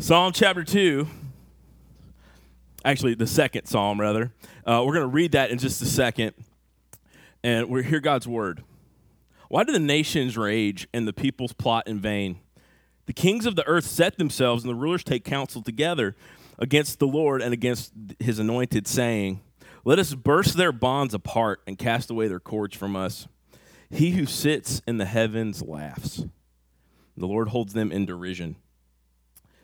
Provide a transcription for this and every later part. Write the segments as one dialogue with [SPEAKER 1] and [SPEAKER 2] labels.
[SPEAKER 1] Psalm chapter 2, actually, the second psalm, rather. Uh, we're going to read that in just a second, and we're hear God's word. Why do the nations rage and the peoples plot in vain? The kings of the earth set themselves, and the rulers take counsel together against the Lord and against his anointed, saying, Let us burst their bonds apart and cast away their cords from us. He who sits in the heavens laughs. The Lord holds them in derision.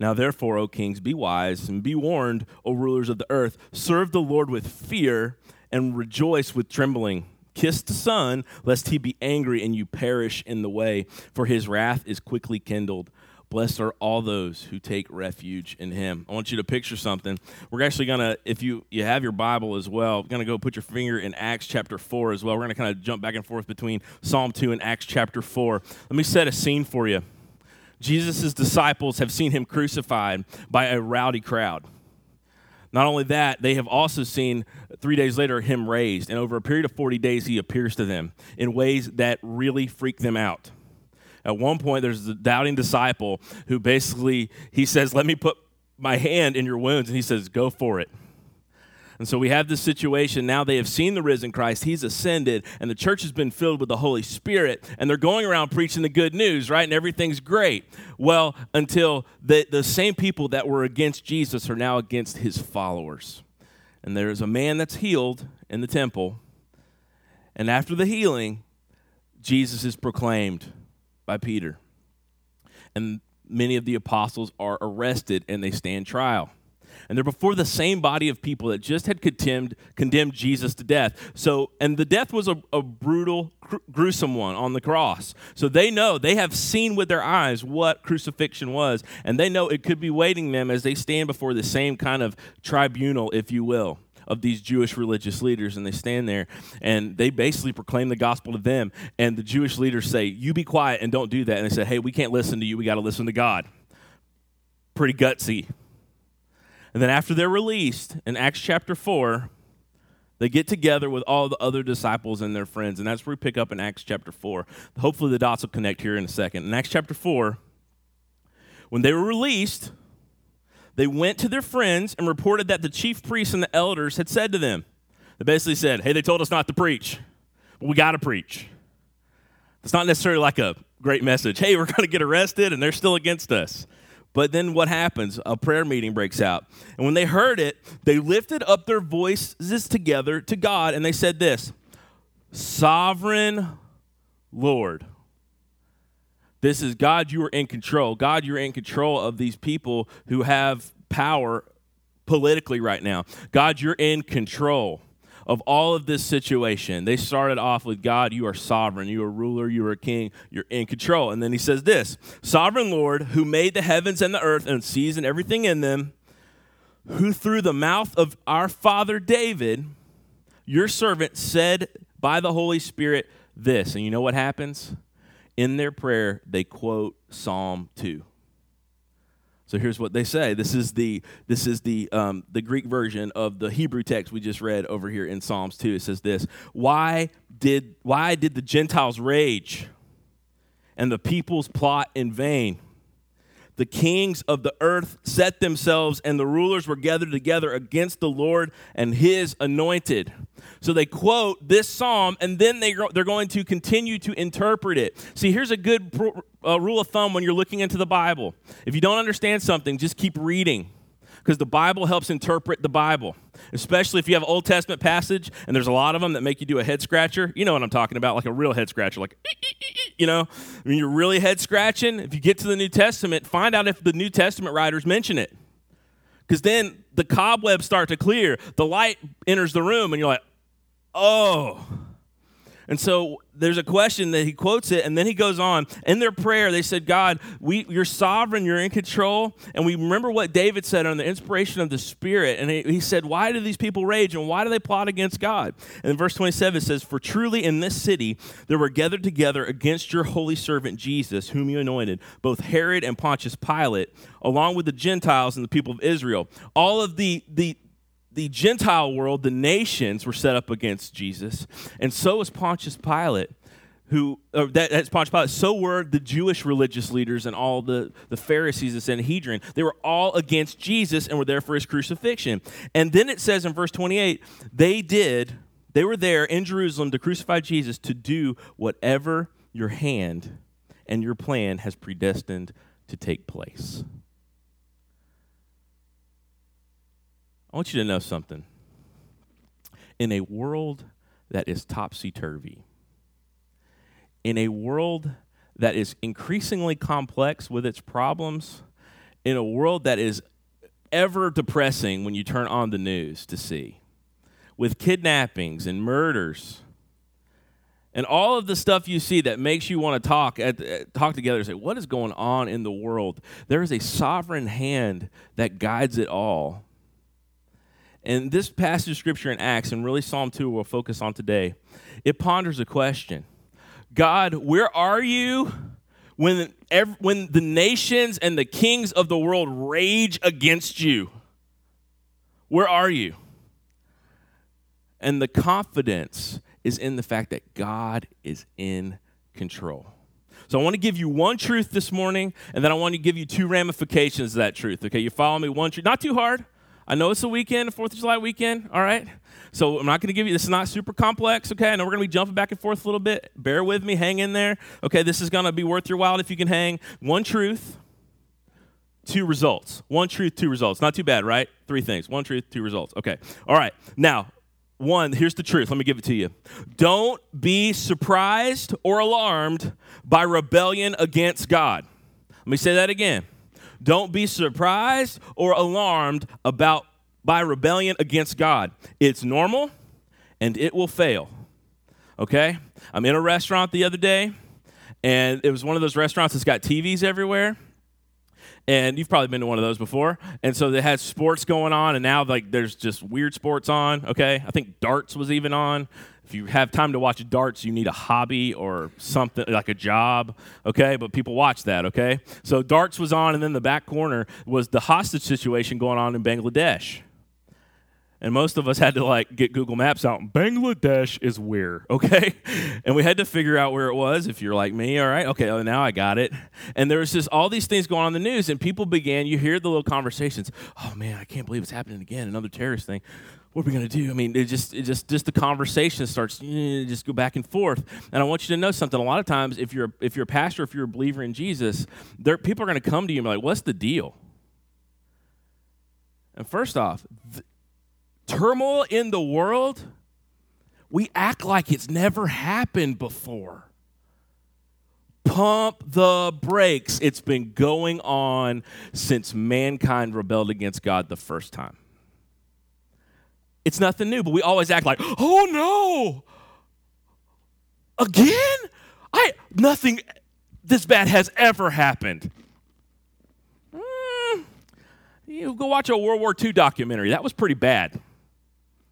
[SPEAKER 1] Now, therefore, O kings, be wise and be warned, O rulers of the earth. Serve the Lord with fear and rejoice with trembling. Kiss the Son, lest he be angry and you perish in the way, for his wrath is quickly kindled. Blessed are all those who take refuge in him. I want you to picture something. We're actually going to, if you, you have your Bible as well, going to go put your finger in Acts chapter 4 as well. We're going to kind of jump back and forth between Psalm 2 and Acts chapter 4. Let me set a scene for you. Jesus' disciples have seen him crucified by a rowdy crowd. Not only that, they have also seen three days later him raised. And over a period of 40 days, he appears to them in ways that really freak them out. At one point, there's a doubting disciple who basically, he says, Let me put my hand in your wounds. And he says, Go for it. And so we have this situation. Now they have seen the risen Christ. He's ascended, and the church has been filled with the Holy Spirit, and they're going around preaching the good news, right? And everything's great. Well, until the, the same people that were against Jesus are now against his followers. And there's a man that's healed in the temple, and after the healing, Jesus is proclaimed by Peter. And many of the apostles are arrested and they stand trial and they're before the same body of people that just had condemned, condemned Jesus to death. So, and the death was a, a brutal, gruesome one on the cross. So they know, they have seen with their eyes what crucifixion was, and they know it could be waiting them as they stand before the same kind of tribunal, if you will of these Jewish religious leaders, and they stand there and they basically proclaim the gospel to them. And the Jewish leaders say, You be quiet and don't do that. And they say, Hey, we can't listen to you. We got to listen to God. Pretty gutsy. And then after they're released in Acts chapter 4, they get together with all the other disciples and their friends. And that's where we pick up in Acts chapter 4. Hopefully, the dots will connect here in a second. In Acts chapter 4, when they were released, they went to their friends and reported that the chief priests and the elders had said to them, they basically said, Hey, they told us not to preach, but we got to preach. It's not necessarily like a great message. Hey, we're going to get arrested and they're still against us. But then what happens? A prayer meeting breaks out. And when they heard it, they lifted up their voices together to God and they said this Sovereign Lord. This is God, you are in control. God, you're in control of these people who have power politically right now. God, you're in control of all of this situation. They started off with God, you are sovereign, you are ruler, you are king, you're in control. And then he says this Sovereign Lord, who made the heavens and the earth and seas and everything in them, who through the mouth of our father David, your servant, said by the Holy Spirit this. And you know what happens? In their prayer, they quote Psalm 2. So here's what they say. This is the this is the um, the Greek version of the Hebrew text we just read over here in Psalms 2. It says this: Why did why did the Gentiles rage and the peoples plot in vain? the kings of the earth set themselves, and the rulers were gathered together against the Lord and his anointed. So they quote this psalm, and then they, they're going to continue to interpret it. See, here's a good uh, rule of thumb when you're looking into the Bible. If you don't understand something, just keep reading because the Bible helps interpret the Bible, especially if you have Old Testament passage and there's a lot of them that make you do a head scratcher. You know what I'm talking about, like a real head scratcher, like, you know, when you're really head scratching, if you get to the New Testament, find out if the New Testament writers mention it. Because then the cobwebs start to clear, the light enters the room, and you're like, oh. And so there's a question that he quotes it, and then he goes on. In their prayer, they said, God, we, you're sovereign, you're in control. And we remember what David said on the inspiration of the Spirit. And he, he said, Why do these people rage and why do they plot against God? And in verse 27 it says, For truly in this city there were gathered together against your holy servant Jesus, whom you anointed, both Herod and Pontius Pilate, along with the Gentiles and the people of Israel. All of the, the the Gentile world, the nations were set up against Jesus, and so was Pontius Pilate. Who that, that's Pontius Pilate. So were the Jewish religious leaders and all the, the Pharisees and Sanhedrin. They were all against Jesus and were there for his crucifixion. And then it says in verse 28, they did, they were there in Jerusalem to crucify Jesus to do whatever your hand and your plan has predestined to take place. I want you to know something. In a world that is topsy turvy, in a world that is increasingly complex with its problems, in a world that is ever depressing when you turn on the news to see, with kidnappings and murders, and all of the stuff you see that makes you want to talk at, uh, talk together and say what is going on in the world there is a sovereign hand that guides it all and this passage of scripture in Acts, and really Psalm 2 we'll focus on today, it ponders a question God, where are you when, every, when the nations and the kings of the world rage against you? Where are you? And the confidence is in the fact that God is in control. So I want to give you one truth this morning, and then I want to give you two ramifications of that truth. Okay, you follow me? One truth, not too hard. I know it's a weekend, Fourth of July weekend, all right? So I'm not going to give you, this is not super complex, okay? I know we're going to be jumping back and forth a little bit. Bear with me, hang in there. Okay, this is going to be worth your while if you can hang. One truth, two results. One truth, two results. Not too bad, right? Three things. One truth, two results. Okay, all right. Now, one, here's the truth. Let me give it to you. Don't be surprised or alarmed by rebellion against God. Let me say that again. Don't be surprised or alarmed about by rebellion against God. It's normal and it will fail. Okay? I'm in a restaurant the other day and it was one of those restaurants that's got TVs everywhere. And you've probably been to one of those before. And so they had sports going on and now like there's just weird sports on, okay? I think darts was even on if you have time to watch darts, you need a hobby or something like a job, okay? But people watch that, okay? So darts was on, and then the back corner was the hostage situation going on in Bangladesh. And most of us had to like get Google Maps out. Bangladesh is where, okay? And we had to figure out where it was. If you're like me, all right, okay, well, now I got it. And there was just all these things going on in the news, and people began. You hear the little conversations. Oh man, I can't believe it's happening again. Another terrorist thing what are we going to do? I mean, it just, it just, just the conversation starts, know, just go back and forth. And I want you to know something. A lot of times, if you're, if you're a pastor, if you're a believer in Jesus, there, people are going to come to you and be like, "What's the deal?" And first off, turmoil in the world, we act like it's never happened before. Pump the brakes. It's been going on since mankind rebelled against God the first time. It's nothing new, but we always act like, oh no, again? I nothing this bad has ever happened. Mm, you go watch a World War II documentary. That was pretty bad.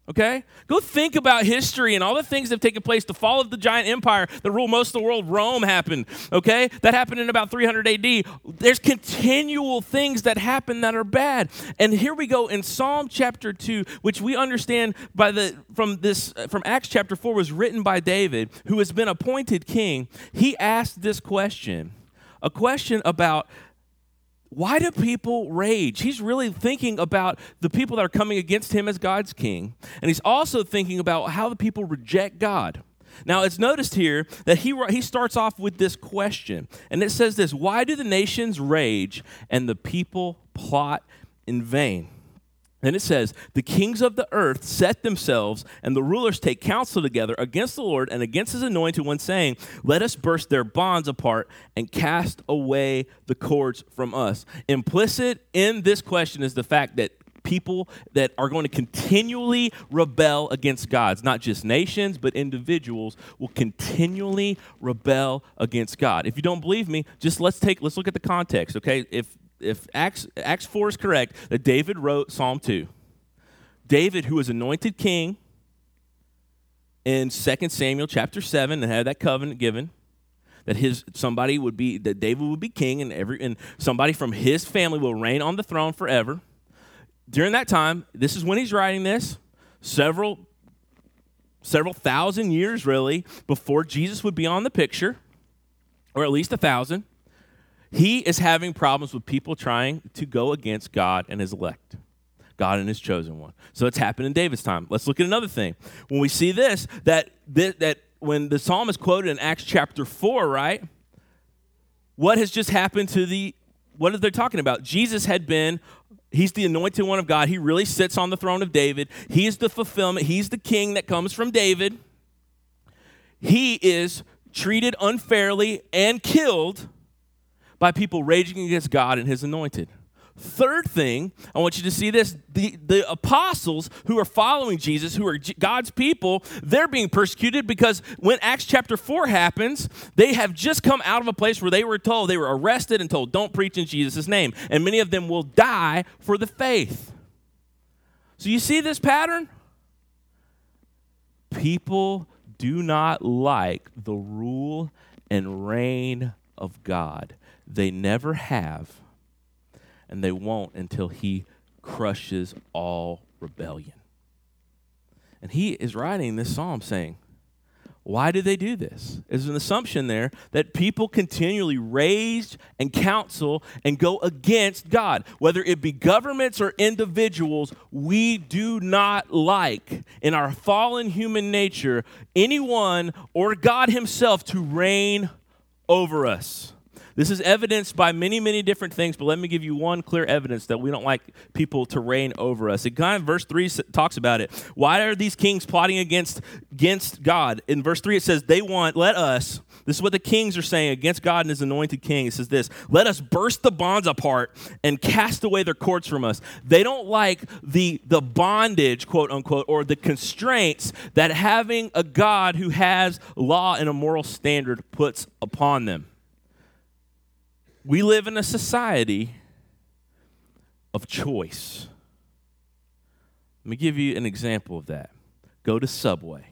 [SPEAKER 1] Okay? Go think about history and all the things that have taken place. The fall of the giant empire that ruled most of the world, Rome, happened. Okay? That happened in about 300 AD. There's continual things that happen that are bad. And here we go in Psalm chapter 2, which we understand by the from this uh, from Acts chapter 4 was written by David, who has been appointed king. He asked this question, a question about why do people rage? He's really thinking about the people that are coming against him as God's king. And he's also thinking about how the people reject God. Now, it's noticed here that he, he starts off with this question. And it says this Why do the nations rage and the people plot in vain? And it says, The kings of the earth set themselves, and the rulers take counsel together against the Lord and against his anointed one, saying, Let us burst their bonds apart and cast away the cords from us. Implicit in this question is the fact that people that are going to continually rebel against God's, not just nations, but individuals will continually rebel against God. If you don't believe me, just let's take let's look at the context, okay? If if Acts Acts 4 is correct, that David wrote Psalm 2. David, who was anointed king in 2 Samuel chapter 7 and had that covenant given, that his somebody would be that David would be king and every and somebody from his family will reign on the throne forever. During that time, this is when he's writing this, several several thousand years really before Jesus would be on the picture, or at least a thousand. He is having problems with people trying to go against God and his elect. God and his chosen one. So it's happened in David's time. Let's look at another thing. When we see this, that, that, that when the psalm is quoted in Acts chapter 4, right? What has just happened to the, what are they talking about? Jesus had been, he's the anointed one of God. He really sits on the throne of David. He's the fulfillment, he's the king that comes from David. He is treated unfairly and killed by people raging against God and his anointed. Third thing, I want you to see this the, the apostles who are following Jesus, who are God's people, they're being persecuted because when Acts chapter 4 happens, they have just come out of a place where they were told, they were arrested and told, don't preach in Jesus' name. And many of them will die for the faith. So you see this pattern? People do not like the rule and reign of God, they never have and they won't until he crushes all rebellion. And he is writing this psalm saying, why did they do this? There's an assumption there that people continually raise and counsel and go against God. Whether it be governments or individuals, we do not like, in our fallen human nature, anyone or God Himself to reign over us. This is evidenced by many, many different things, but let me give you one clear evidence that we don't like people to reign over us. It kind of, verse 3 talks about it. Why are these kings plotting against, against God? In verse 3, it says, They want, let us, this is what the kings are saying against God and his anointed king. It says this Let us burst the bonds apart and cast away their cords from us. They don't like the, the bondage, quote unquote, or the constraints that having a God who has law and a moral standard puts upon them we live in a society of choice. Let me give you an example of that. Go to Subway.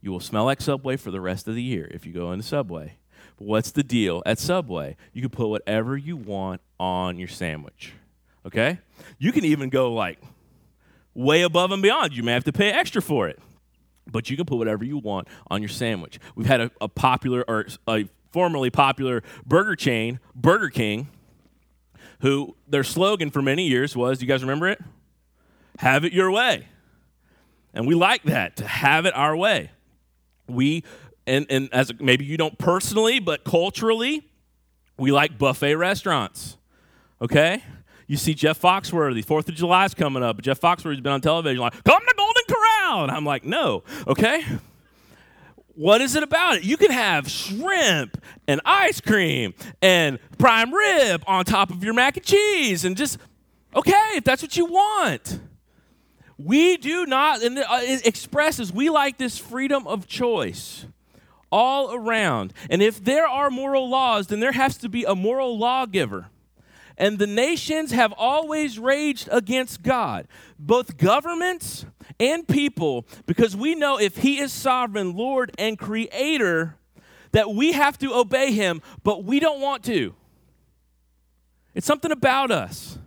[SPEAKER 1] You will smell like Subway for the rest of the year if you go into Subway. But what's the deal at Subway? You can put whatever you want on your sandwich. Okay? You can even go like way above and beyond. You may have to pay extra for it. But you can put whatever you want on your sandwich. We've had a, a popular or a formerly popular burger chain, Burger King, who their slogan for many years was, you guys remember it? Have it your way. And we like that, to have it our way. We, and, and as maybe you don't personally, but culturally, we like buffet restaurants. Okay? You see Jeff Foxworthy, 4th of July coming up. Jeff Foxworthy's been on television like, come to Golden Corral. And I'm like, no, okay? What is it about it? You can have shrimp and ice cream and prime rib on top of your mac and cheese and just, okay, if that's what you want. We do not, and uh, it expresses, we like this freedom of choice all around. And if there are moral laws, then there has to be a moral lawgiver. And the nations have always raged against God, both governments and people, because we know if He is sovereign, Lord, and Creator, that we have to obey Him, but we don't want to. It's something about us.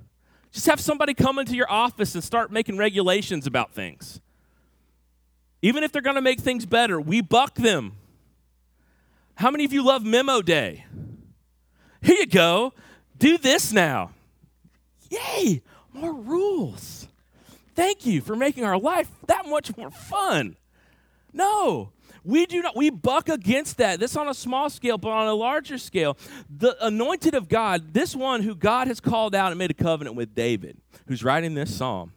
[SPEAKER 1] Just have somebody come into your office and start making regulations about things. Even if they're going to make things better, we buck them. How many of you love Memo Day? Here you go. Do this now. Yay, more rules. Thank you for making our life that much more fun. No, we do not, we buck against that. This on a small scale, but on a larger scale. The anointed of God, this one who God has called out and made a covenant with David, who's writing this psalm,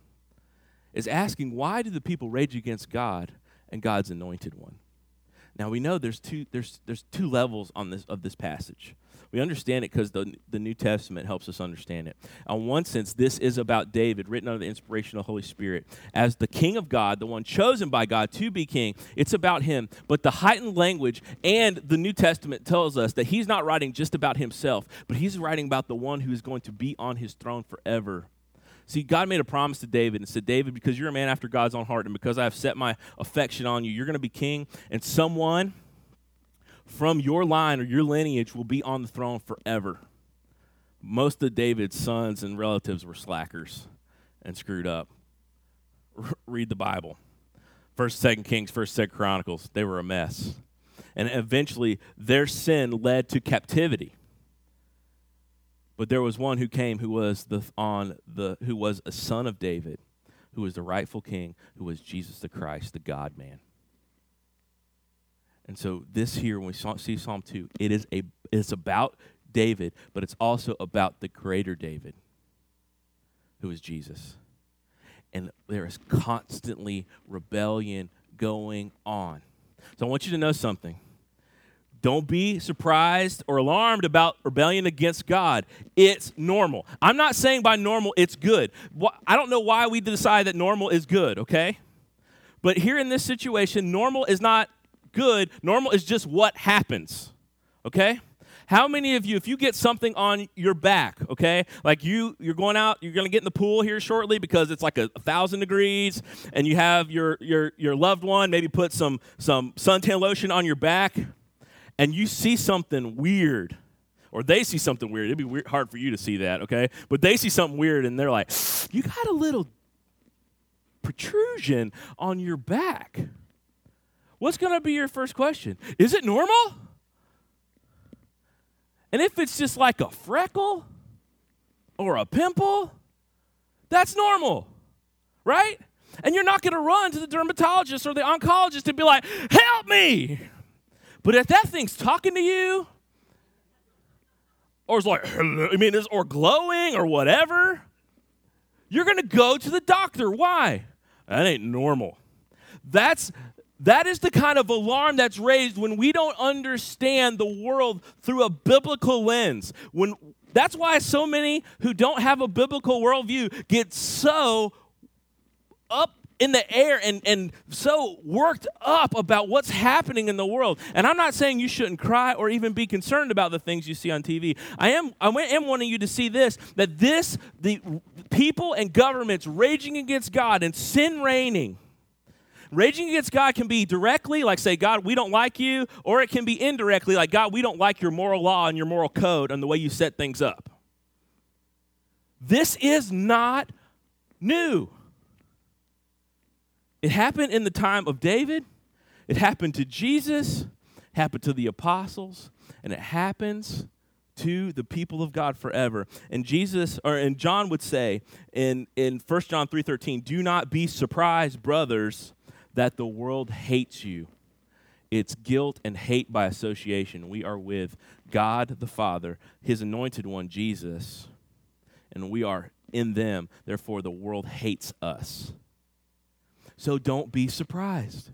[SPEAKER 1] is asking, why do the people rage against God and God's anointed one? Now we know there's two there's there's two levels on this of this passage. We understand it because the, the New Testament helps us understand it. On one sense, this is about David, written under the inspiration of the Holy Spirit, as the king of God, the one chosen by God to be king. It's about him. But the heightened language and the New Testament tells us that he's not writing just about himself, but he's writing about the one who is going to be on his throne forever. See, God made a promise to David and said, David, because you're a man after God's own heart, and because I have set my affection on you, you're going to be king, and someone from your line or your lineage will be on the throne forever. Most of David's sons and relatives were slackers and screwed up. Read the Bible. First, Second Kings, First, Second Chronicles. They were a mess, and eventually their sin led to captivity. But there was one who came who was the on the who was a son of David, who was the rightful king, who was Jesus the Christ, the God man. And so this here, when we see Psalm 2, it is a it's about David, but it's also about the greater David, who is Jesus. And there is constantly rebellion going on. So I want you to know something. Don't be surprised or alarmed about rebellion against God. It's normal. I'm not saying by normal it's good. I don't know why we decide that normal is good, okay? But here in this situation, normal is not good. Normal is just what happens. Okay? How many of you, if you get something on your back, okay, like you, you're going out, you're to get in the pool here shortly because it's like a, a, thousand degrees, and you have your your your loved one maybe put some some suntan lotion on your back, and you see something weird, or they see something weird. It'd be weird, hard for you to see that, okay, but they see something weird, and they're like, "You got a little protrusion on your back." What's going to be your first question? Is it normal? And if it's just like a freckle or a pimple, that's normal, right? And you're not going to run to the dermatologist or the oncologist and be like, help me. But if that thing's talking to you, or is like, I mean, is or glowing or whatever, you're going to go to the doctor. Why? That ain't normal. That's that is the kind of alarm that's raised when we don't understand the world through a biblical lens. When that's why so many who don't have a biblical worldview get so up in the air and, and so worked up about what's happening in the world. And I'm not saying you shouldn't cry or even be concerned about the things you see on TV. I am I am wanting you to see this that this the people and governments raging against God and sin reigning Raging against God can be directly, like say, God, we don't like you, or it can be indirectly, like, God, we don't like your moral law and your moral code and the way you set things up. This is not new. It happened in the time of David, it happened to Jesus, happened to the apostles, and it happens to the people of God forever. And Jesus or and John would say in in 1 John 3:13, "Do not be surprised, brothers, that the world hates you. It's guilt and hate by association. We are with God the Father, His anointed one, Jesus, and we are in them. Therefore, the world hates us. So don't be surprised.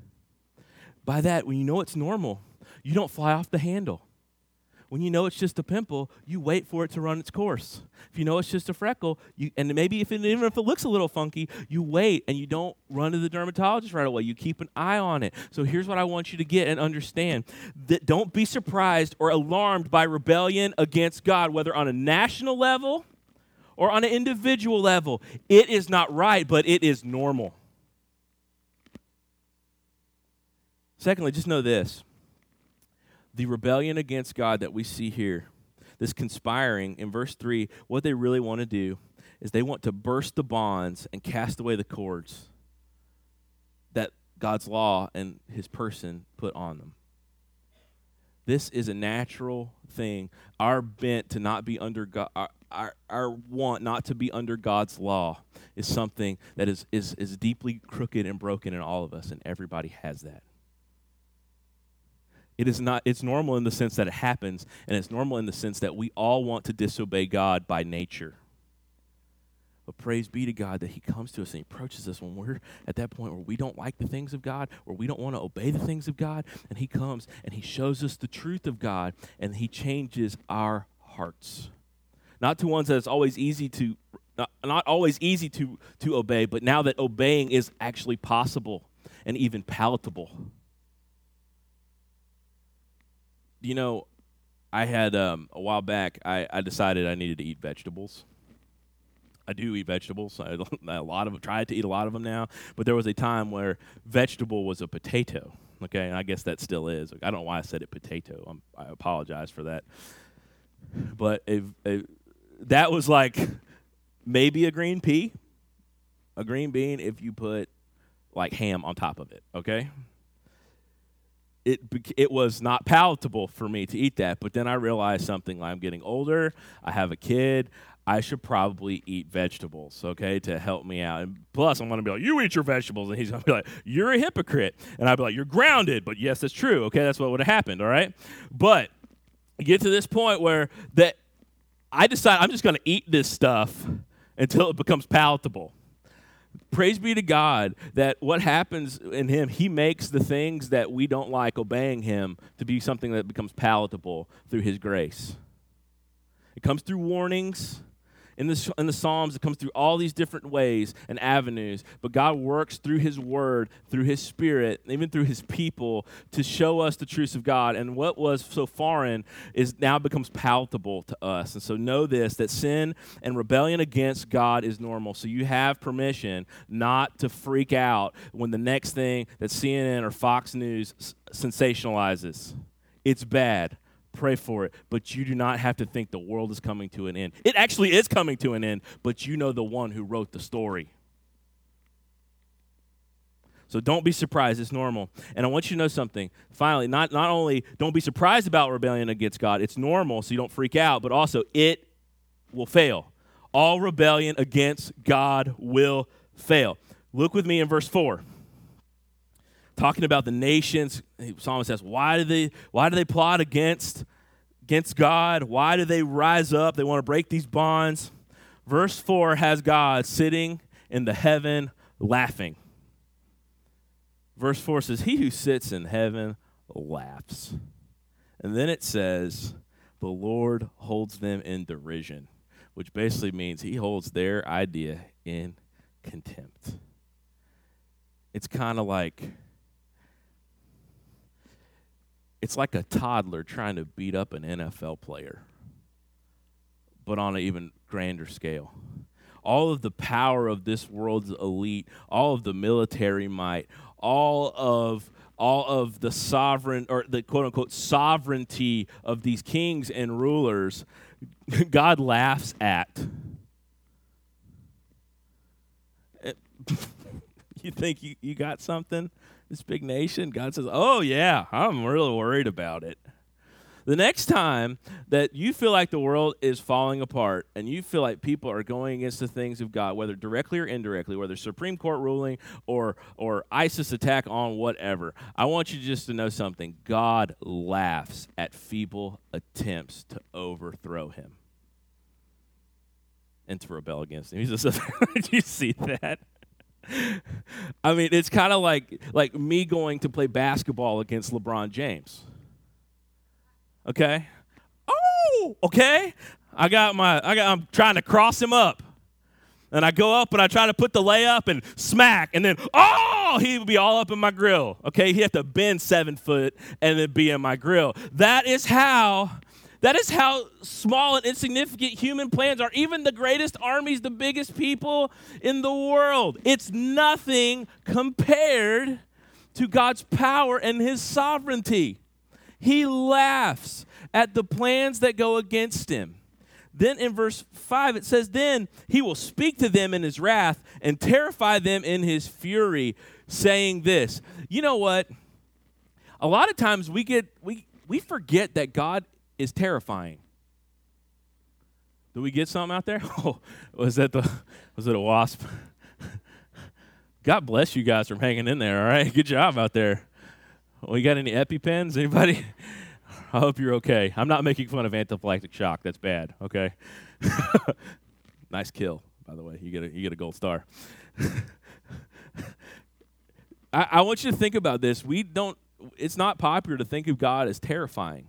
[SPEAKER 1] By that, when you know it's normal, you don't fly off the handle. When you know it's just a pimple, you wait for it to run its course. If you know it's just a freckle, you, and maybe if it, even if it looks a little funky, you wait and you don't run to the dermatologist right away. You keep an eye on it. So here's what I want you to get and understand: that don't be surprised or alarmed by rebellion against God, whether on a national level or on an individual level. It is not right, but it is normal. Secondly, just know this the rebellion against God that we see here, this conspiring in verse 3, what they really want to do is they want to burst the bonds and cast away the cords that God's law and his person put on them. This is a natural thing. Our bent to not be under God, our, our, our want not to be under God's law is something that is, is, is deeply crooked and broken in all of us, and everybody has that. It is not it's normal in the sense that it happens and it's normal in the sense that we all want to disobey God by nature. But praise be to God that He comes to us and He approaches us when we're at that point where we don't like the things of God, where we don't want to obey the things of God. And He comes and He shows us the truth of God and He changes our hearts. Not to ones that it's always easy to not, not always easy to, to obey, but now that obeying is actually possible and even palatable. You know, I had um, a while back, I, I decided I needed to eat vegetables. I do eat vegetables. I, a lot of tried to eat a lot of them now, but there was a time where vegetable was a potato. Okay, and I guess that still is. I don't know why I said it potato. I'm, i apologize for that. But a, that was like maybe a green pea, a green bean if you put like ham on top of it. Okay, it it was not palatable for me to eat that. But then I realized something. I'm getting older. I have a kid. I should probably eat vegetables, okay, to help me out. And plus, I'm to be like, you eat your vegetables. And he's to be like, you're a hypocrite. And I'd be like, you're grounded. But yes, that's true, okay? That's what would have happened, all right? But get to this point where that I decide I'm just to eat this stuff until it becomes palatable praise be to God that what happens in Him, He makes the things that we don't like obeying Him to be something that becomes palatable through His grace. It comes through warnings, in the, in the Psalms, it comes through all these different ways and avenues, but God works through His Word, through His Spirit, even through His people to show us the truths of God. And what was so foreign is now becomes palatable to us. And so know this that sin and rebellion against God is normal. So you have permission not to freak out when the next thing that CNN or Fox News sensationalizes. It's bad pray for it. But you do not have to think the world is coming to an end. It actually is coming to an end, but you know the one who wrote the story. So don't be surprised. It's normal. And I want you to know something. Finally, not, not only don't be surprised about rebellion against God, it's normal, so you don't freak out, but also it will fail. All rebellion against God will fail. Look with me in verse 4 talking about the nations. Psalmist says, why do they why do they plot against against God? Why do they rise up? They want to break these bonds. Verse 4 has God sitting in the heaven laughing. Verse 4 says, He who sits in heaven laughs. And then it says, The Lord holds them in derision, which basically means He holds their idea in contempt. It's kind of like it's like a toddler trying to beat up an NFL player, but on an even grander scale. All of the power of this world's elite, all of the military might, all of all of the sovereign or the quote unquote sovereignty of these kings and rulers, God laughs at. you think you, you got something? This big nation? God says, Oh, yeah, I'm really worried about it. The next time that you feel like the world is falling apart and you feel like people are going against the things of God, whether directly or indirectly, whether Supreme Court ruling or, or ISIS attack on whatever, I want you just to know something. God laughs at feeble attempts to overthrow him and to rebel against him. He's just, do you see that? I mean, it's kind of like like me going to play basketball against LeBron James. Okay? Oh, okay. I got my I got I'm trying to cross him up. And I go up and I try to put the layup and smack, and then oh, he would be all up in my grill. Okay, he have to bend seven foot and then be in my grill. That is how that is how small and insignificant human plans are. Even the greatest armies, the biggest people in the world, it's nothing compared to God's power and his sovereignty. He laughs at the plans that go against him. Then in verse 5, it says, Then he will speak to them in his wrath and terrify them in his fury, saying this. You know what? A lot of times we get we we forget that God is terrifying. Do we get something out there? Oh, was that the was it a wasp? God bless you guys for hanging in there. All right, good job out there. Well, got any EpiPens? Anybody? I hope you're okay. I'm not making fun of anaphylactic shock. That's bad. Okay. nice kill, by the way. You get a, you get a gold star. I, I want you to think about this. We don't, it's not popular to think of God as terrifying.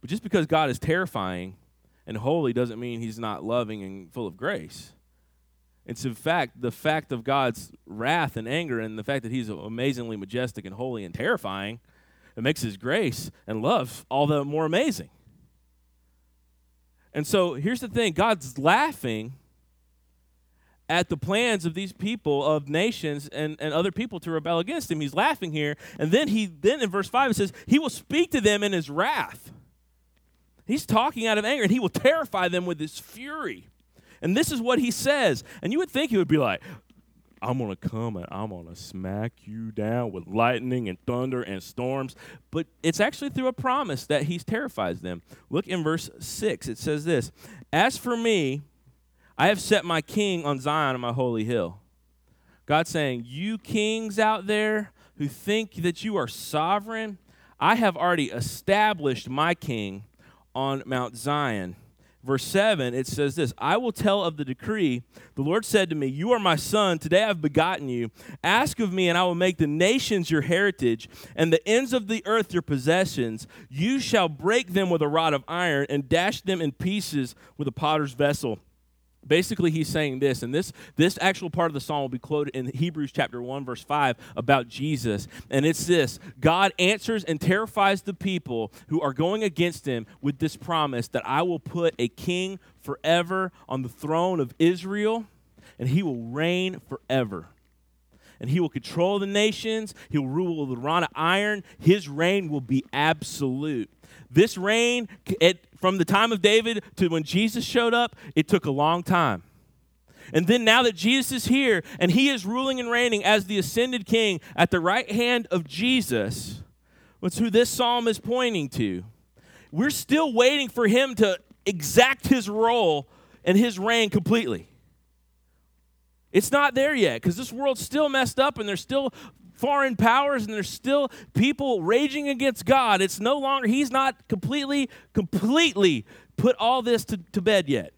[SPEAKER 1] But just because God is terrifying and holy doesn't mean he's not loving and full of grace. It's in fact the fact of God's wrath and anger and the fact that he's amazingly majestic and holy and terrifying that makes his grace and love all the more amazing. And so here's the thing God's laughing at the plans of these people of nations and, and other people to rebel against him. He's laughing here. And then he then in verse 5 it says, He will speak to them in his wrath. He's talking out of anger, and he will terrify them with his fury. And this is what he says. And you would think he would be like, I'm going to come and I'm going to smack you down with lightning and thunder and storms. But it's actually through a promise that he terrifies them. Look in verse 6. It says this As for me, I have set my king on Zion on my holy hill. God saying, You kings out there who think that you are sovereign, I have already established my king on Mount Zion verse 7, it says this I will tell of the decree. The Lord said to me, You are my son. Today I have begotten you. Ask of me, and I will make the nations your heritage, and the ends of the earth your possessions. You shall break them with a rod of iron, and dash them in pieces with a potter's vessel basically he's saying this and this this actual part of the psalm will be quoted in hebrews chapter 1 verse 5 about jesus. And it's this god answers and terrifies the people who are going against him with this promise that i will put a king forever on the throne of israel and he will reign forever and he will control the nations he will rule with a rod of iron his reign will be absolute this reign, it, from the time of David to when Jesus showed up, it took a long time. And then now that Jesus is here and he is ruling and reigning as the ascended king at the right hand of Jesus, what's who this psalm is pointing to. We're still waiting for him to exact his role and his reign completely. It's not there yet because this world's still messed up and there's still foreign powers and there's still people raging against God. It's no longer, he's not completely, completely put all this to, to bed yet.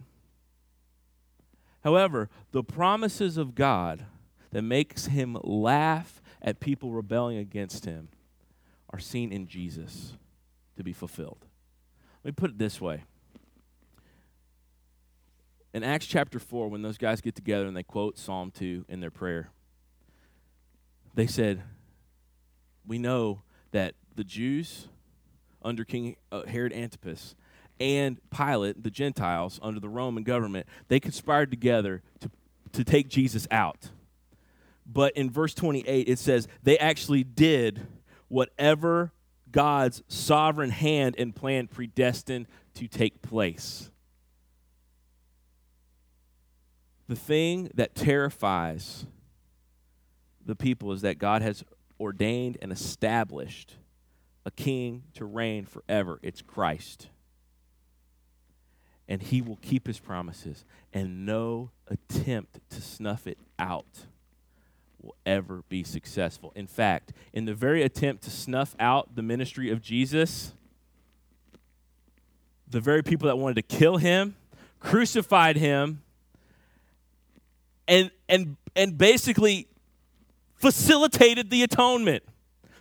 [SPEAKER 1] However, the promises of God that makes him laugh at people rebelling against him are seen in Jesus to be fulfilled. Let me put it this way. In Acts chapter 4, when those guys get together and they quote Psalm 2 in their prayer, they said, We know that the Jews under King uh, Herod Antipas and Pilate, the Gentiles under the Roman government, they conspired together to, to take Jesus out. But in verse 28, it says they actually did whatever God's sovereign hand and plan predestined to take place. The thing that terrifies the people is that God has ordained and established a king to reign forever. It's Christ. And he will keep his promises, and no attempt to snuff it out will ever be successful. In fact, in the very attempt to snuff out the ministry of Jesus, the very people that wanted to kill him crucified him and and and basically facilitated the atonement,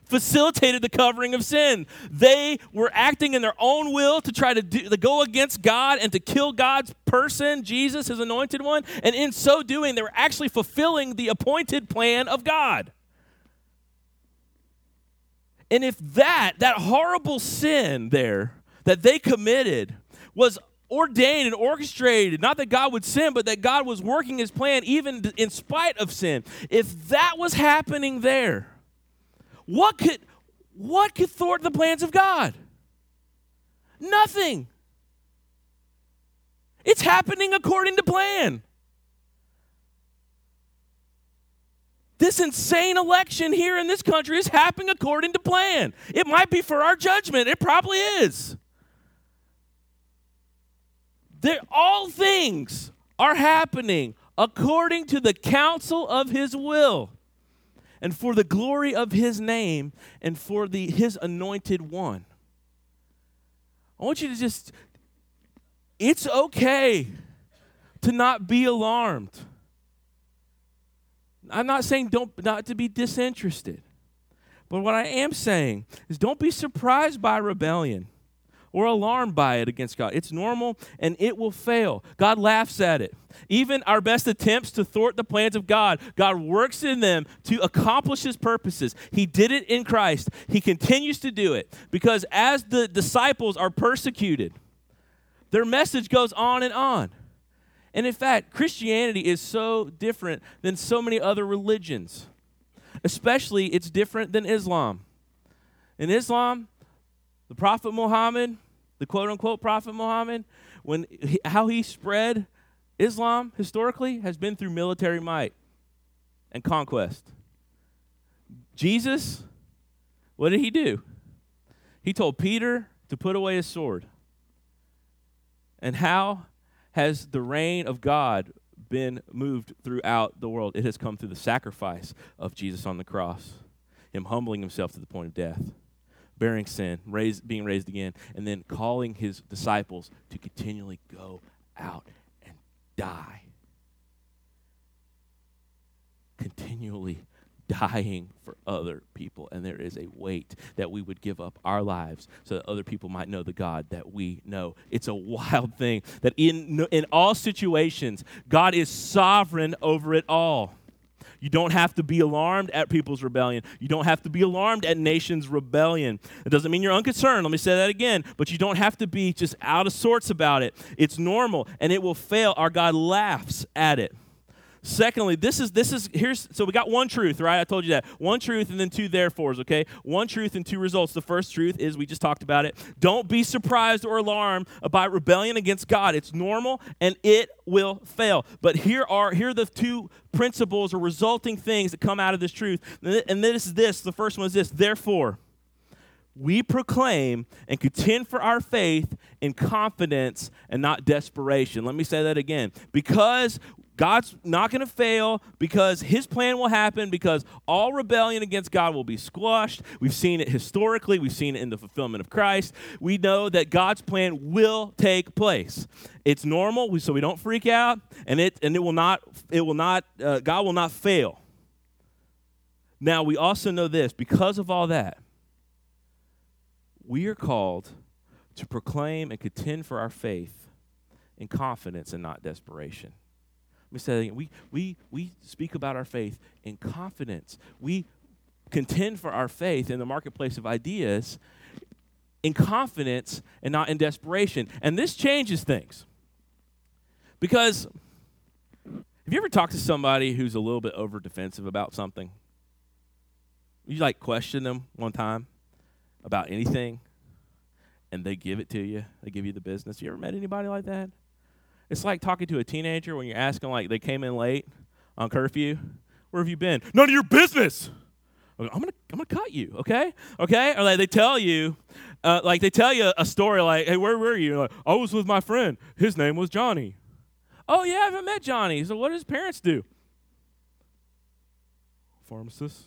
[SPEAKER 1] facilitated the covering of sin. They were acting in their own will to try to, do, to go against God and to kill God's person, Jesus, his anointed one. And in so doing, they were actually fulfilling the appointed plan of God. And if that, that horrible sin there that they committed was ordained and orchestrated, not that God would sin, but that God was working his plan even in spite of sin. If that was happening there, what could what could thwart the plans of God? Nothing. It's happening according to plan. This insane election here in this country is happening according to plan. It might be for our judgment. It probably is. There, all things are happening according to the counsel of his will and for the glory of his name and for the his anointed one. I want you to just it's okay to not be alarmed. I'm not saying don't not to be disinterested. But what I am saying is don't be surprised by rebellion or alarmed by it against God. It's normal and it will fail. God laughs at it. Even our best attempts to thwart the plans of God, God works in them to accomplish his purposes. He did it in Christ. He continues to do it because as the disciples are persecuted, their message goes on and on. And in fact, Christianity is so different than so many other religions. Especially, it's different than Islam. In Islam, the Prophet Muhammad, the quote unquote Prophet Muhammad, when he, how he spread Islam historically has been through military might and conquest. Jesus, what did he do? He told Peter to put away his sword. And how has the reign of God been moved throughout the world? It has come through the sacrifice of Jesus on the cross, him humbling himself to the point of death, bearing sin, raised, being raised again, and then calling his disciples to continually go out and die. Continually dying for other people. And there is a weight that we would give up our lives so that other people might know the God that we know. It's a wild thing that in, in all situations, God is sovereign over it all. You don't have to be alarmed at people's rebellion. You don't have to be alarmed at nations' rebellion. It doesn't mean you're unconcerned. Let me say that again. But you don't have to be just out of sorts about it. It's normal and it will fail. Our God laughs at it. Secondly, this is this is here's so we got one truth, right? I told you that. One truth and then two therefores, okay? One truth and two results. The first truth is we just talked about it. Don't be surprised or alarmed about rebellion against God. It's normal and it will fail. But here are here are the two principles or resulting things that come out of this truth. And this is this. The first one is this. Therefore, we proclaim and contend for our faith in confidence and not desperation. Let me say that again. Because God's not going to fail because his plan will happen because all rebellion against God will be squashed. We've seen it historically, we've seen it in the fulfillment of Christ. We know that God's plan will take place. It's normal, so we don't freak out, and it and it will not it will not uh, God will not fail. Now, we also know this because of all that, we are called to proclaim and contend for our faith in confidence and not desperation. Me say that again. We, we, we speak about our faith in confidence. We contend for our faith in the marketplace of ideas in confidence and not in desperation. And this changes things. Because have you ever talked to somebody who's a little bit over defensive about something? You like question them one time about anything and they give it to you. They give you the business. You ever met anybody like that? It's like talking to a teenager when you're asking, like, they came in late on curfew. Where have you been? None of your business. I'm gonna, I'm gonna cut you, okay? Okay? Or like they tell you, uh, like they tell you a story, like, hey, where were you? Like, I was with my friend. His name was Johnny. Oh yeah, I haven't met Johnny. So what does his parents do? Pharmacist.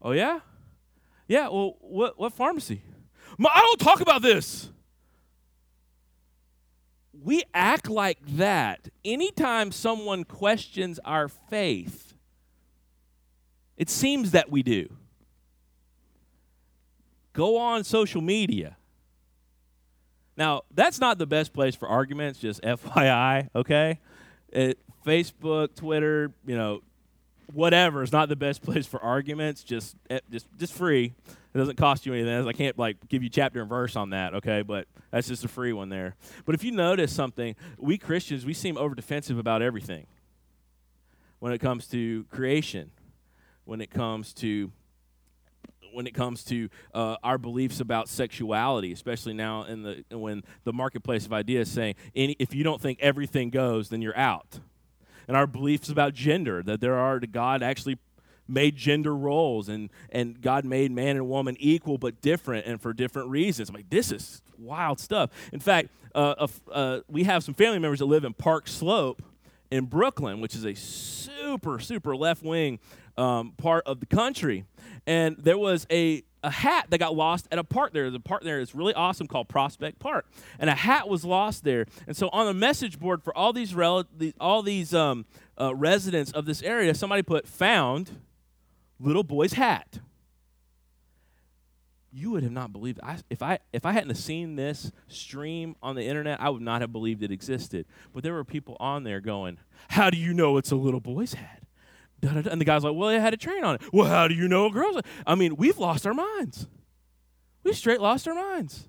[SPEAKER 1] Oh yeah, yeah. Well, what what pharmacy? I don't talk about this we act like that anytime someone questions our faith. It seems that we do. Go on social media. Now, that's not the best place for arguments, just FYI, okay? It, Facebook, Twitter, you know, whatever is not the best place for arguments, just eh, just just free. It doesn't cost you anything. I can't like give you chapter and verse on that, okay? But that's just a free one there. But if you notice something, we Christians, we seem over defensive about everything. When it comes to creation, when it comes to when it comes to uh, our beliefs about sexuality, especially now in the when the marketplace of ideas saying any, if you don't think everything goes, then you're out. And our beliefs about gender, that there are God actually made gender roles and, and God made man and woman equal but different and for different reasons. I'm like, this is wild stuff. In fact, uh, uh, we have some family members that live in Park Slope in Brooklyn, which is a super, super left wing um, part of the country. And there was a a hat that got lost at a park there. The park there is really awesome called Prospect Park, and a hat was lost there. And so on the message board for all these rel- all these um, uh, residents of this area, somebody put "found little boy's hat." You would have not believed. I, if I if I hadn't seen this stream on the internet, I would not have believed it existed. But there were people on there going, "How do you know it's a little boy's hat?" And the guy's like, well, it had a train on it. Well, how do you know a girl's? I mean, we've lost our minds. We straight lost our minds.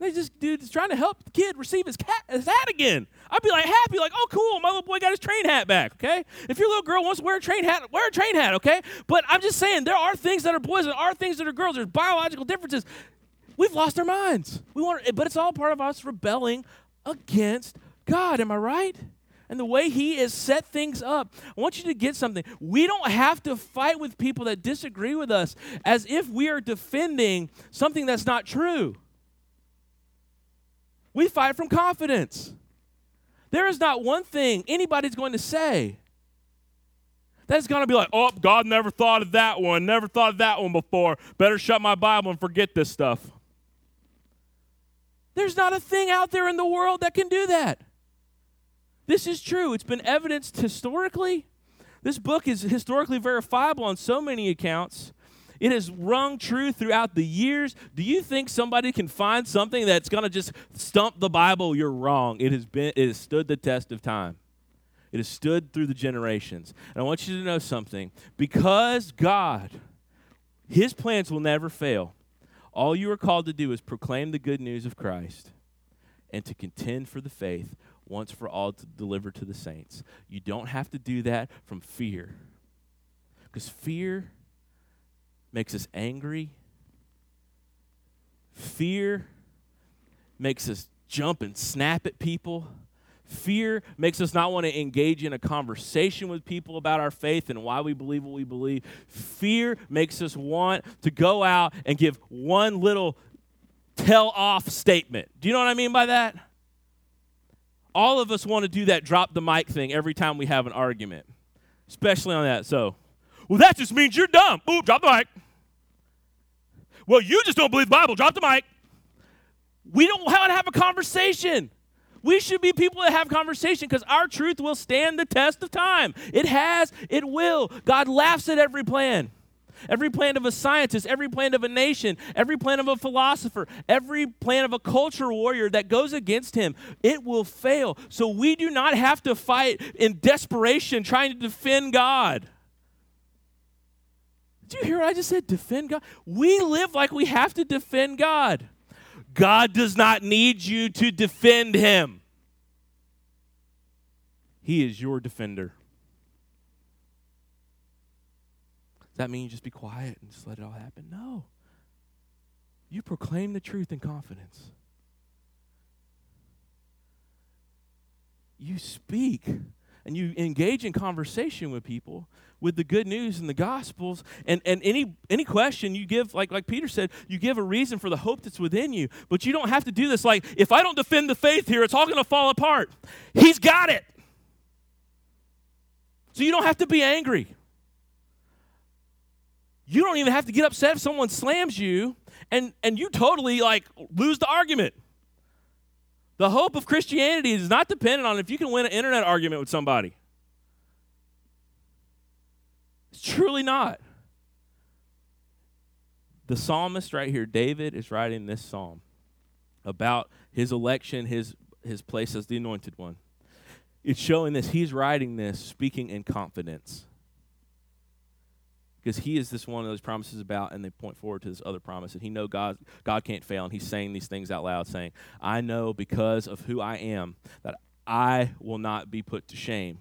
[SPEAKER 1] They just, dude, is trying to help the kid receive his, cat, his hat again. I'd be like happy, like, oh, cool, my little boy got his train hat back, okay? If your little girl wants to wear a train hat, wear a train hat, okay? But I'm just saying, there are things that are boys and are things that are girls. There's biological differences. We've lost our minds. We want, but it's all part of us rebelling against God. Am I right? and the way He has set things up. I want you to get something. We don't have to fight with people that disagree with us as if we are defending something that's not true. We fight from confidence. There is not one thing anybody's going to say that's going to be like, oh, God never thought of that one, never thought of that one before. Better shut my Bible and forget this stuff. There's not a thing out there in the world that can do that. This is true. It's been evidenced historically. This book is historically verifiable on so many accounts. It has rung true throughout the years. Do you think somebody can find something that's going to just stump the Bible? You're wrong. It has been it has stood the test of time. It has stood through the generations. And I want you to know something. Because God his plans will never fail. All you are called to do is proclaim the good news of Christ and to contend for the faith once for all to deliver to the saints. You don't have to do that from fear. Because fear makes us angry. Fear makes us jump and snap at people. Fear makes us not want to engage in a conversation with people about our faith and why we believe what we believe. Fear makes us want to go out and give one little tell off statement. Do you know what I mean by that? all of us want to do that drop the mic thing every time we have an argument, especially on that. So, well, that just means you're dumb. Ooh, drop the mic. Well, you just don't believe the Bible. Drop the mic. We don't want to have a conversation. We should be people that have conversation because our truth will stand the test of time. It has, it will. God laughs at every plan. Every plan of a scientist, every plan of a nation, every plan of a philosopher, every plan of a culture warrior that goes against him, it will fail. So we do not have to fight in desperation trying to defend God. Did you hear what I just said? Defend God? We live like we have to defend God. God does not need you to defend him, He is your defender. Does that mean you just be quiet and just let it all happen? No. You proclaim the truth in confidence. You speak and you engage in conversation with people with the good news and the gospels and, and any any question you give like like peter said you give a reason for the hope that's within you. But you don't have to do this. Like if i don't defend the faith here it's all going to fall apart. He's got it. So you don't have to be angry. You don't even have to get upset if someone slams you and, and you totally like lose the argument. The hope of Christianity is not dependent on if you can win an internet argument with somebody. It's truly not. The psalmist right here, David, is writing this psalm about his election, his, his place as the anointed one. It's showing this. He's writing this speaking in confidence because he is this one of those promises about and they point forward to this other promise and he know god god can't fail and he's saying these things out loud saying i know because of who i am that i will not be put to shame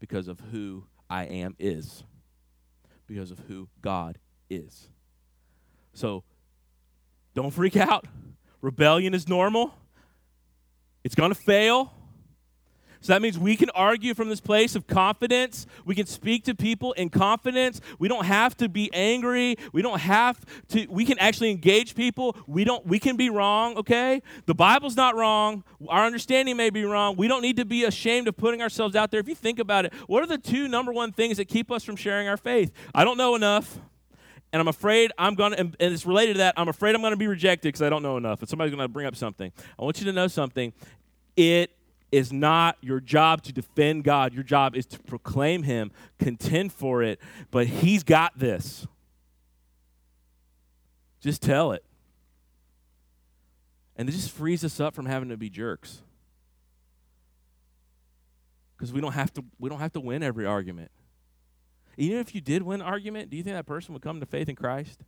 [SPEAKER 1] because of who i am is because of who god is. So don't freak out. Rebellion is normal. It's going to fail so that means we can argue from this place of confidence. We can speak to people in confidence. We don't have to be angry. We don't have to we can actually engage people. We don't we can be wrong, okay? The Bible's not wrong. Our understanding may be wrong. We don't need to be ashamed of putting ourselves out there. If you think about it, what are the two number one things that keep us from sharing our faith? I don't know enough and I'm afraid I'm going to, and it's related to that, I'm afraid I'm going to be rejected because I don't know enough, and somebody's going to bring up something. I want you to know something. It is not your job to defend God. Your job is to proclaim Him, contend for it, but He's got this. Just tell it. And it just frees us up from having to be jerks. Because we don't have to we don't have to win every argument. Even if you did win argument, do you think that person would come to faith in Christ?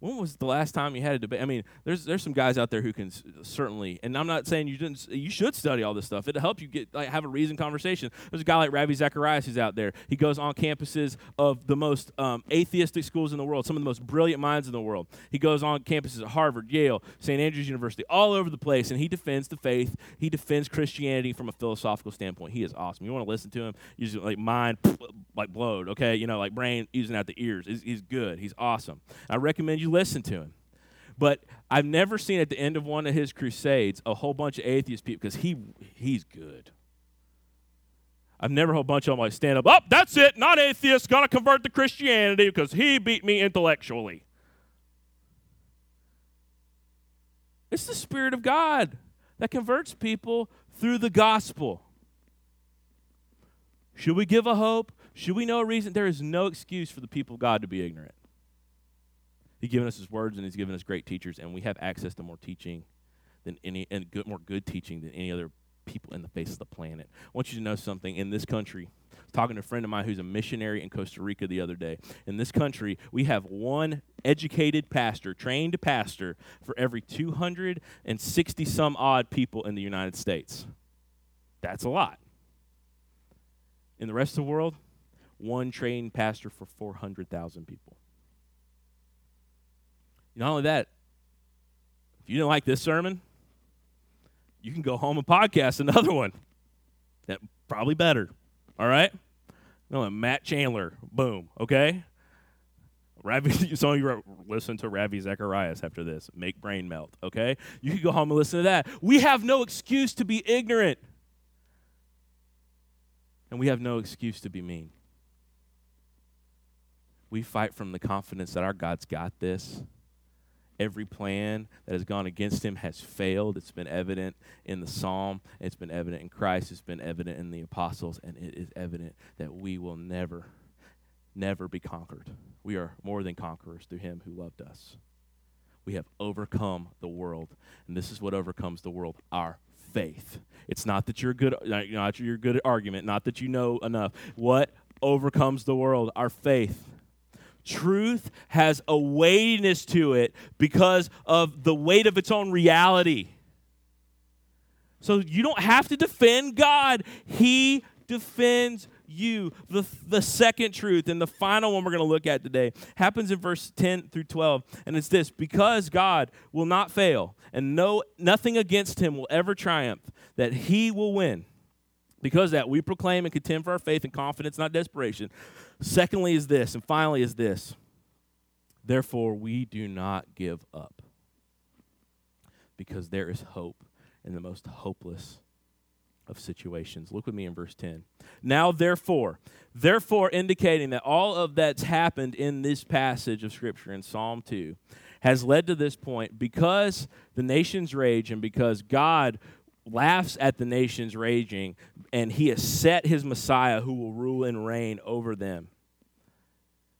[SPEAKER 1] When was the last time you had a debate? I mean, there's there's some guys out there who can certainly, and I'm not saying you didn't. You should study all this stuff. It'll help you get like have a reasoned conversation. There's a guy like Ravi Zacharias who's out there. He goes on campuses of the most um, atheistic schools in the world, some of the most brilliant minds in the world. He goes on campuses at Harvard, Yale, St. Andrews University, all over the place, and he defends the faith. He defends Christianity from a philosophical standpoint. He is awesome. You want to listen to him? Using like mind like blowed. Okay, you know, like brain using out the ears. He's, he's good. He's awesome. I recommend you listen to him. But I've never seen at the end of one of his crusades a whole bunch of atheist people because he he's good. I've never heard a whole bunch of them like stand up, oh, that's it, not atheist, gonna convert to Christianity because he beat me intellectually. It's the Spirit of God that converts people through the gospel. Should we give a hope? Should we know a reason? There is no excuse for the people of God to be ignorant. He's given us his words and he's given us great teachers, and we have access to more teaching than any and good, more good teaching than any other people in the face of the planet. I want you to know something. In this country, talking to a friend of mine who's a missionary in Costa Rica the other day. In this country, we have one educated pastor, trained pastor, for every 260 some odd people in the United States. That's a lot. In the rest of the world, one trained pastor for 400,000 people. Not only that, if you didn't like this sermon, you can go home and podcast another one. That probably better. All right? No, Matt Chandler. Boom. Okay? Ravi, some of you listen to Ravi Zacharias after this. Make brain melt. Okay? You can go home and listen to that. We have no excuse to be ignorant. And we have no excuse to be mean. We fight from the confidence that our God's got this every plan that has gone against him has failed. It's been evident in the psalm, it's been evident in Christ, it's been evident in the apostles, and it is evident that we will never, never be conquered. We are more than conquerors through him who loved us. We have overcome the world, and this is what overcomes the world our faith. It's not that you're good, not you're good at argument, not that you know enough. What overcomes the world? Our faith truth has a weightiness to it because of the weight of its own reality. So you don't have to defend God, He defends you. The, the second truth and the final one we're going to look at today happens in verse 10 through 12. And it's this because God will not fail and no, nothing against him will ever triumph, that he will win. Because that we proclaim and contend for our faith and confidence, not desperation. Secondly, is this, and finally, is this. Therefore, we do not give up because there is hope in the most hopeless of situations. Look with me in verse 10. Now, therefore, therefore, indicating that all of that's happened in this passage of Scripture in Psalm 2 has led to this point because the nations rage and because God laughs at the nations raging and he has set his Messiah who will rule and reign over them.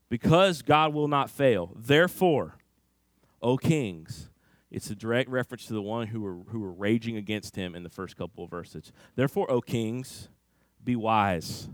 [SPEAKER 1] Because God will not fail. Therefore, O kings, it's a direct reference to the one who were, who were raging against him in the first couple of verses. Therefore, O kings, be wise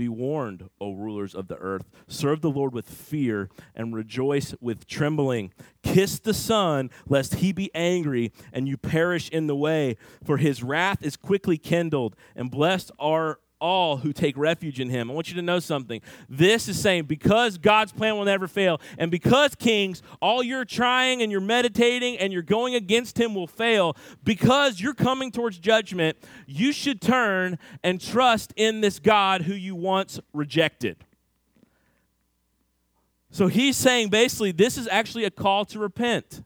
[SPEAKER 1] be warned, O rulers of the earth. Serve the Lord with fear and rejoice with trembling. Kiss the Son, lest he be angry and you perish in the way, for his wrath is quickly kindled. And blessed are all who take refuge in him. I want you to know something. This is saying because God's plan will never fail, and because kings, all you're trying and you're meditating and you're going against him will fail, because you're coming towards judgment, you should turn and trust in this God who you once rejected. So he's saying basically, this is actually a call to repent.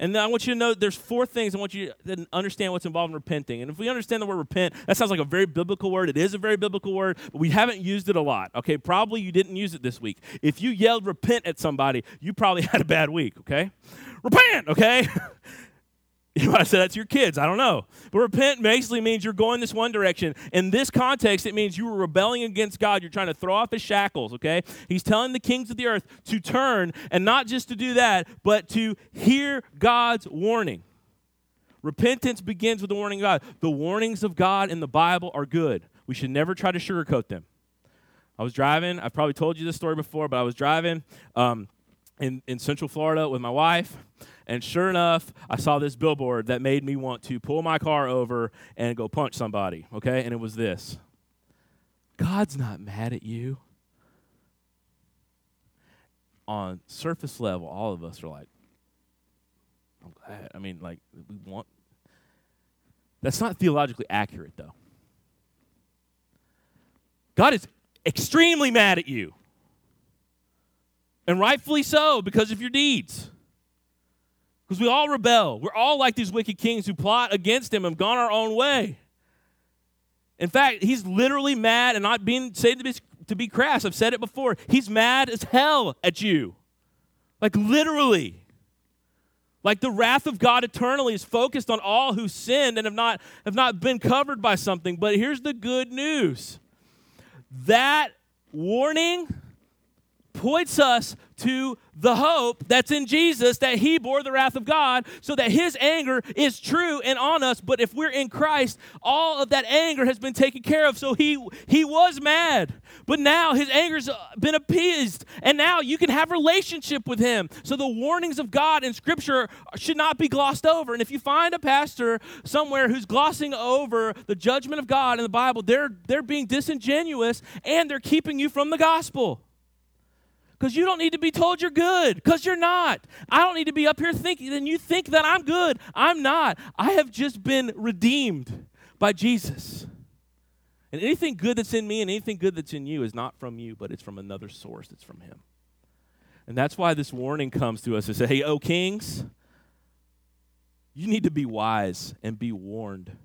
[SPEAKER 1] And I want you to know there's four things I want you to understand what's involved in repenting. And if we understand the word repent, that sounds like a very biblical word. It is a very biblical word, but we haven't used it a lot. Okay, probably you didn't use it this week. If you yelled repent at somebody, you probably had a bad week, okay? Repent, okay? You might said that to your kids. I don't know. But repent basically means you're going this one direction. In this context, it means you were rebelling against God. You're trying to throw off his shackles, okay? He's telling the kings of the earth to turn, and not just to do that, but to hear God's warning. Repentance begins with the warning of God. The warnings of God in the Bible are good. We should never try to sugarcoat them. I was driving, I've probably told you this story before, but I was driving um, in, in Central Florida with my wife and sure enough, I saw this billboard that made me want to pull my car over and go punch somebody, okay? And it was this God's not mad at you. On surface level, all of us are like, I'm glad. I mean, like, we want. That's not theologically accurate, though. God is extremely mad at you. And rightfully so, because of your deeds. Because we all rebel. We're all like these wicked kings who plot against him and gone our own way. In fact, he's literally mad and not being said to be, to be crass. I've said it before. He's mad as hell at you. Like literally. Like the wrath of God eternally is focused on all who sinned and have not, have not been covered by something. But here's the good news that warning points us to the hope that's in Jesus that he bore the wrath of God so that his anger is true and on us. But if we're in Christ all of that anger has been taken care of. So he he was mad but now his anger's uh, been appeased. And now you can have relationship with him. So the warnings of God in scripture should not be glossed over. And if you find a pastor somewhere who's glossing over the judgment of God in the Bible they're they're being disingenuous and they're keeping you from the gospel because you don't need to be told you're good because you're not. I don't need to be up here thinking, then you think that I'm good. I'm not. I have just been redeemed by Jesus. And anything good that's in me and anything good that's in you is not from you, but it's from another source. It's from Him. And that's why this warning comes to us to say, hey, O kings, you need to be wise and be warned.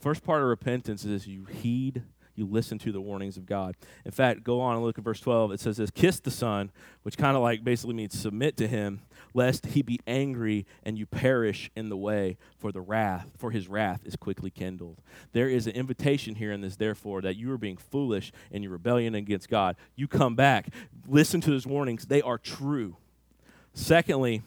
[SPEAKER 1] First part of repentance is you heed you listen to the warnings of God. In fact, go on and look at verse 12. It says this Kiss the Son, which kind of like basically means submit to him, lest he be angry and you perish in the way, for the wrath, for his wrath is quickly kindled. There is an invitation here in this, therefore, that you are being foolish in your rebellion against God. You come back, listen to his warnings, they are true. Secondly,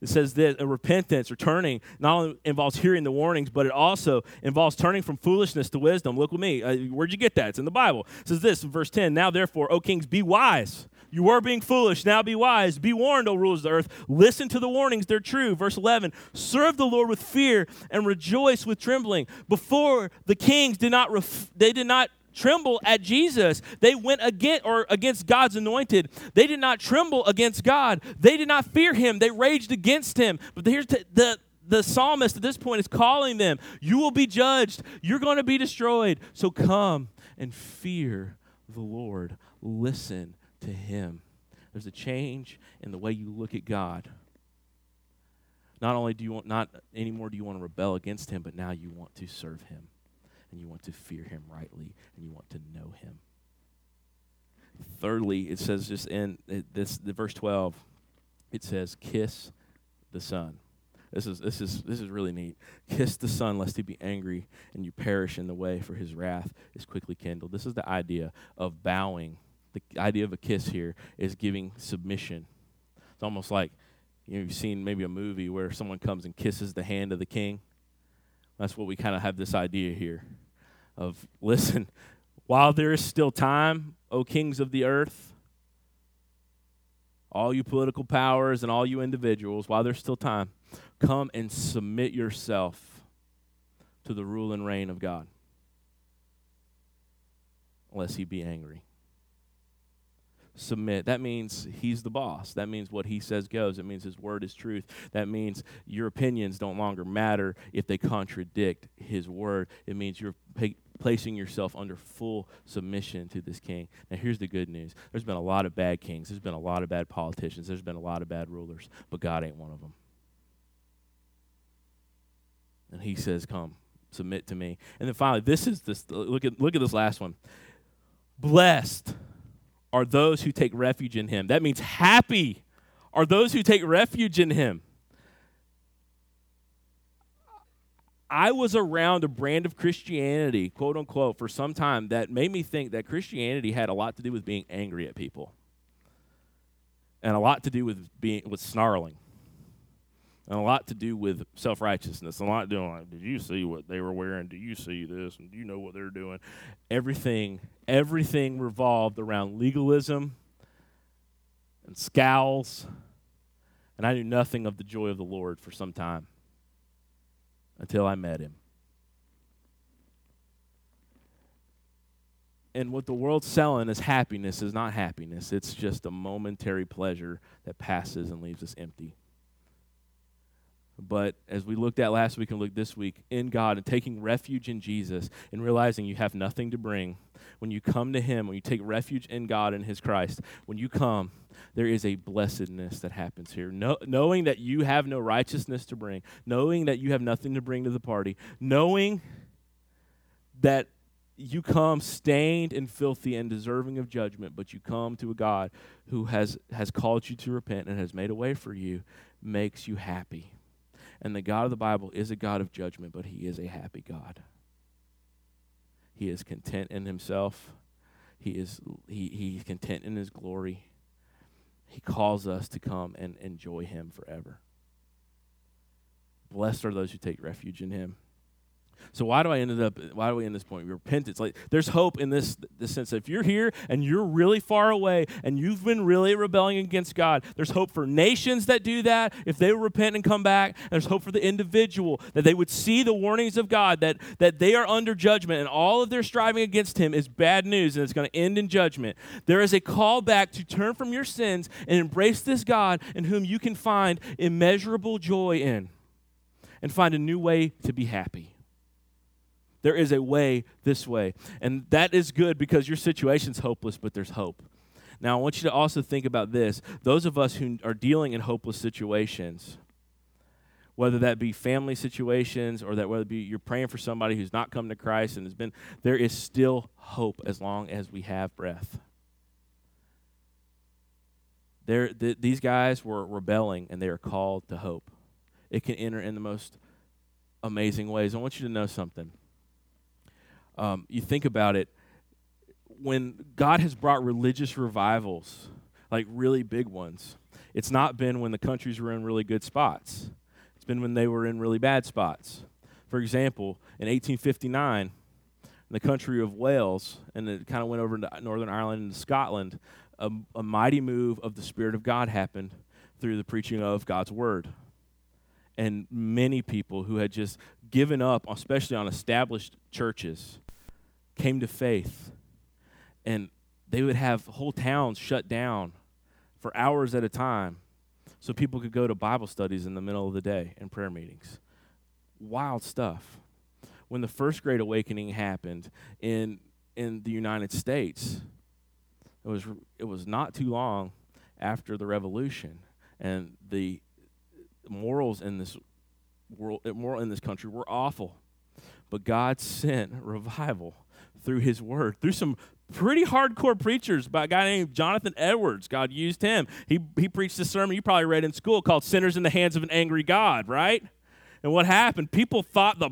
[SPEAKER 1] it says that repentance or turning not only involves hearing the warnings, but it also involves turning from foolishness to wisdom. Look with me. Uh, where'd you get that? It's in the Bible. It says this in verse 10 Now, therefore, O kings, be wise. You were being foolish. Now be wise. Be warned, O rulers of the earth. Listen to the warnings. They're true. Verse 11 Serve the Lord with fear and rejoice with trembling. Before the kings did not, ref- they did not tremble at Jesus. They went against or against God's anointed. They did not tremble against God. They did not fear him. They raged against him. But here's the, the the psalmist at this point is calling them. You will be judged. You're going to be destroyed. So come and fear the Lord. Listen to him. There's a change in the way you look at God. Not only do you want not anymore do you want to rebel against him, but now you want to serve him and you want to fear him rightly and you want to know him. Thirdly, it says just in this the verse 12, it says kiss the son. This is this is this is really neat. Kiss the son lest he be angry and you perish in the way for his wrath is quickly kindled. This is the idea of bowing. The idea of a kiss here is giving submission. It's almost like you know, you've seen maybe a movie where someone comes and kisses the hand of the king. That's what we kind of have this idea here of listen, while there is still time, O kings of the earth, all you political powers and all you individuals, while there's still time, come and submit yourself to the rule and reign of God, unless he be angry submit. That means he's the boss. That means what he says goes. It means his word is truth. That means your opinions don't longer matter if they contradict his word. It means you're placing yourself under full submission to this king. Now, here's the good news there's been a lot of bad kings, there's been a lot of bad politicians, there's been a lot of bad rulers, but God ain't one of them. And he says, Come, submit to me. And then finally, this is this look at look at this last one. Blessed are those who take refuge in him. That means happy are those who take refuge in him. I was around a brand of Christianity, quote unquote, for some time that made me think that Christianity had a lot to do with being angry at people and a lot to do with being with snarling and a lot to do with self righteousness. A lot doing like, did you see what they were wearing? Do you see this? And do you know what they're doing? Everything, everything revolved around legalism and scowls. And I knew nothing of the joy of the Lord for some time until I met him. And what the world's selling as happiness is not happiness. It's just a momentary pleasure that passes and leaves us empty. But as we looked at last week and looked this week, in God and taking refuge in Jesus and realizing you have nothing to bring, when you come to Him, when you take refuge in God and His Christ, when you come, there is a blessedness that happens here. No, knowing that you have no righteousness to bring, knowing that you have nothing to bring to the party, knowing that you come stained and filthy and deserving of judgment, but you come to a God who has, has called you to repent and has made a way for you, makes you happy. And the God of the Bible is a God of judgment, but he is a happy God. He is content in himself. He is he, he's content in his glory. He calls us to come and enjoy him forever. Blessed are those who take refuge in him. So why do I ended up? Why do we end this point? Repentance. Like there's hope in this this sense. If you're here and you're really far away and you've been really rebelling against God, there's hope for nations that do that. If they repent and come back, there's hope for the individual that they would see the warnings of God that that they are under judgment and all of their striving against Him is bad news and it's going to end in judgment. There is a call back to turn from your sins and embrace this God in whom you can find immeasurable joy in, and find a new way to be happy. There is a way this way. And that is good because your situation's hopeless, but there's hope. Now, I want you to also think about this. Those of us who are dealing in hopeless situations, whether that be family situations or that whether be you're praying for somebody who's not come to Christ and has been, there is still hope as long as we have breath. There, th- these guys were rebelling and they are called to hope. It can enter in the most amazing ways. I want you to know something um, you think about it, when God has brought religious revivals, like really big ones, it's not been when the countries were in really good spots. It's been when they were in really bad spots. For example, in 1859, in the country of Wales, and it kind of went over into Northern Ireland and Scotland, a, a mighty move of the Spirit of God happened through the preaching of God's Word. And many people who had just given up, especially on established churches, came to faith. And they would have whole towns shut down for hours at a time so people could go to Bible studies in the middle of the day and prayer meetings. Wild stuff. When the first Great Awakening happened in in the United States, it was it was not too long after the revolution and the morals in this world moral in this country were awful. But God sent revival through his word, through some pretty hardcore preachers by a guy named Jonathan Edwards. God used him. He, he preached a sermon you probably read in school called Sinners in the Hands of an Angry God, right? And what happened? People thought the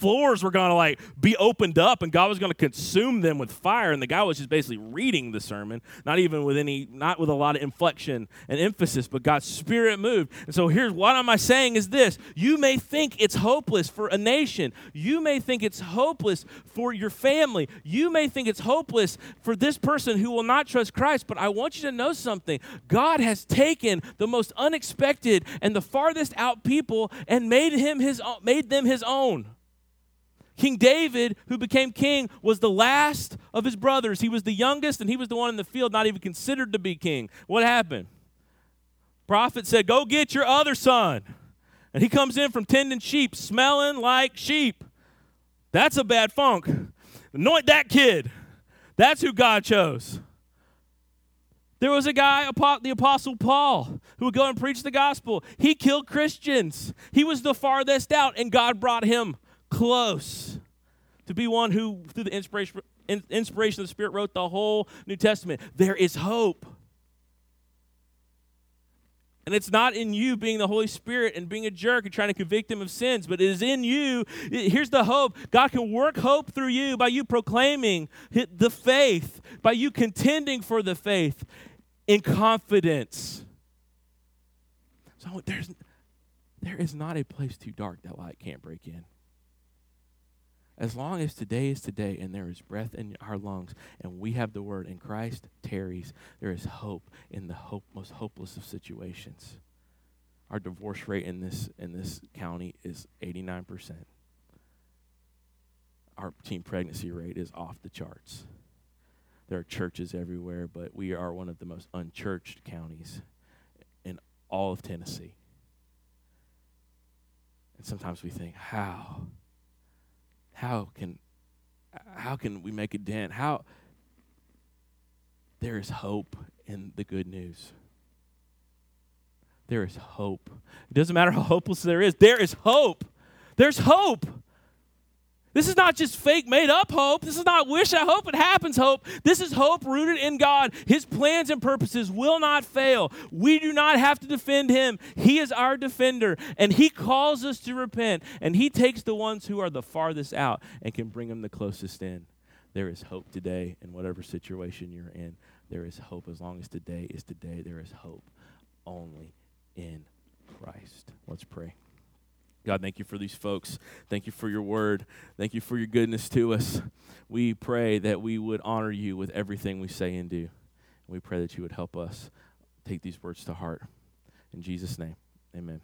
[SPEAKER 1] floors were going to like be opened up and God was going to consume them with fire. And the guy was just basically reading the sermon, not even with any, not with a lot of inflection and emphasis, but God's spirit moved. And so here's what am I saying is this you may think it's hopeless for a nation, you may think it's hopeless for your family, you may think it's hopeless for this person who will not trust Christ, but I want you to know something. God has taken the most unexpected and the farthest out people and made him his made them his own. King David, who became king, was the last of his brothers. He was the youngest, and he was the one in the field not even considered to be king. What happened? Prophet said, Go get your other son. And he comes in from tending sheep, smelling like sheep. That's a bad funk. Anoint that kid. That's who God chose. There was a guy, the Apostle Paul, who would go and preach the gospel. He killed Christians. He was the farthest out, and God brought him close to be one who, through the inspiration, inspiration of the Spirit, wrote the whole New Testament. There is hope. And it's not in you being the Holy Spirit and being a jerk and trying to convict him of sins, but it is in you. Here's the hope God can work hope through you by you proclaiming the faith, by you contending for the faith in confidence. So there's, there is not a place too dark that light can't break in. As long as today is today and there is breath in our lungs and we have the word and Christ tarries, there is hope in the hope, most hopeless of situations. Our divorce rate in this in this county is 89%. Our teen pregnancy rate is off the charts. There are churches everywhere, but we are one of the most unchurched counties in all of Tennessee. And sometimes we think, how? How can how can we make a dent? How there is hope in the good news. There is hope. It doesn't matter how hopeless there is. There is hope. There's hope. This is not just fake, made up hope. This is not wish I hope it happens hope. This is hope rooted in God. His plans and purposes will not fail. We do not have to defend Him. He is our defender, and He calls us to repent, and He takes the ones who are the farthest out and can bring them the closest in. There is hope today in whatever situation you're in. There is hope as long as today is today. There is hope only in Christ. Let's pray. God, thank you for these folks. Thank you for your word. Thank you for your goodness to us. We pray that we would honor you with everything we say and do. We pray that you would help us take these words to heart. In Jesus' name, amen.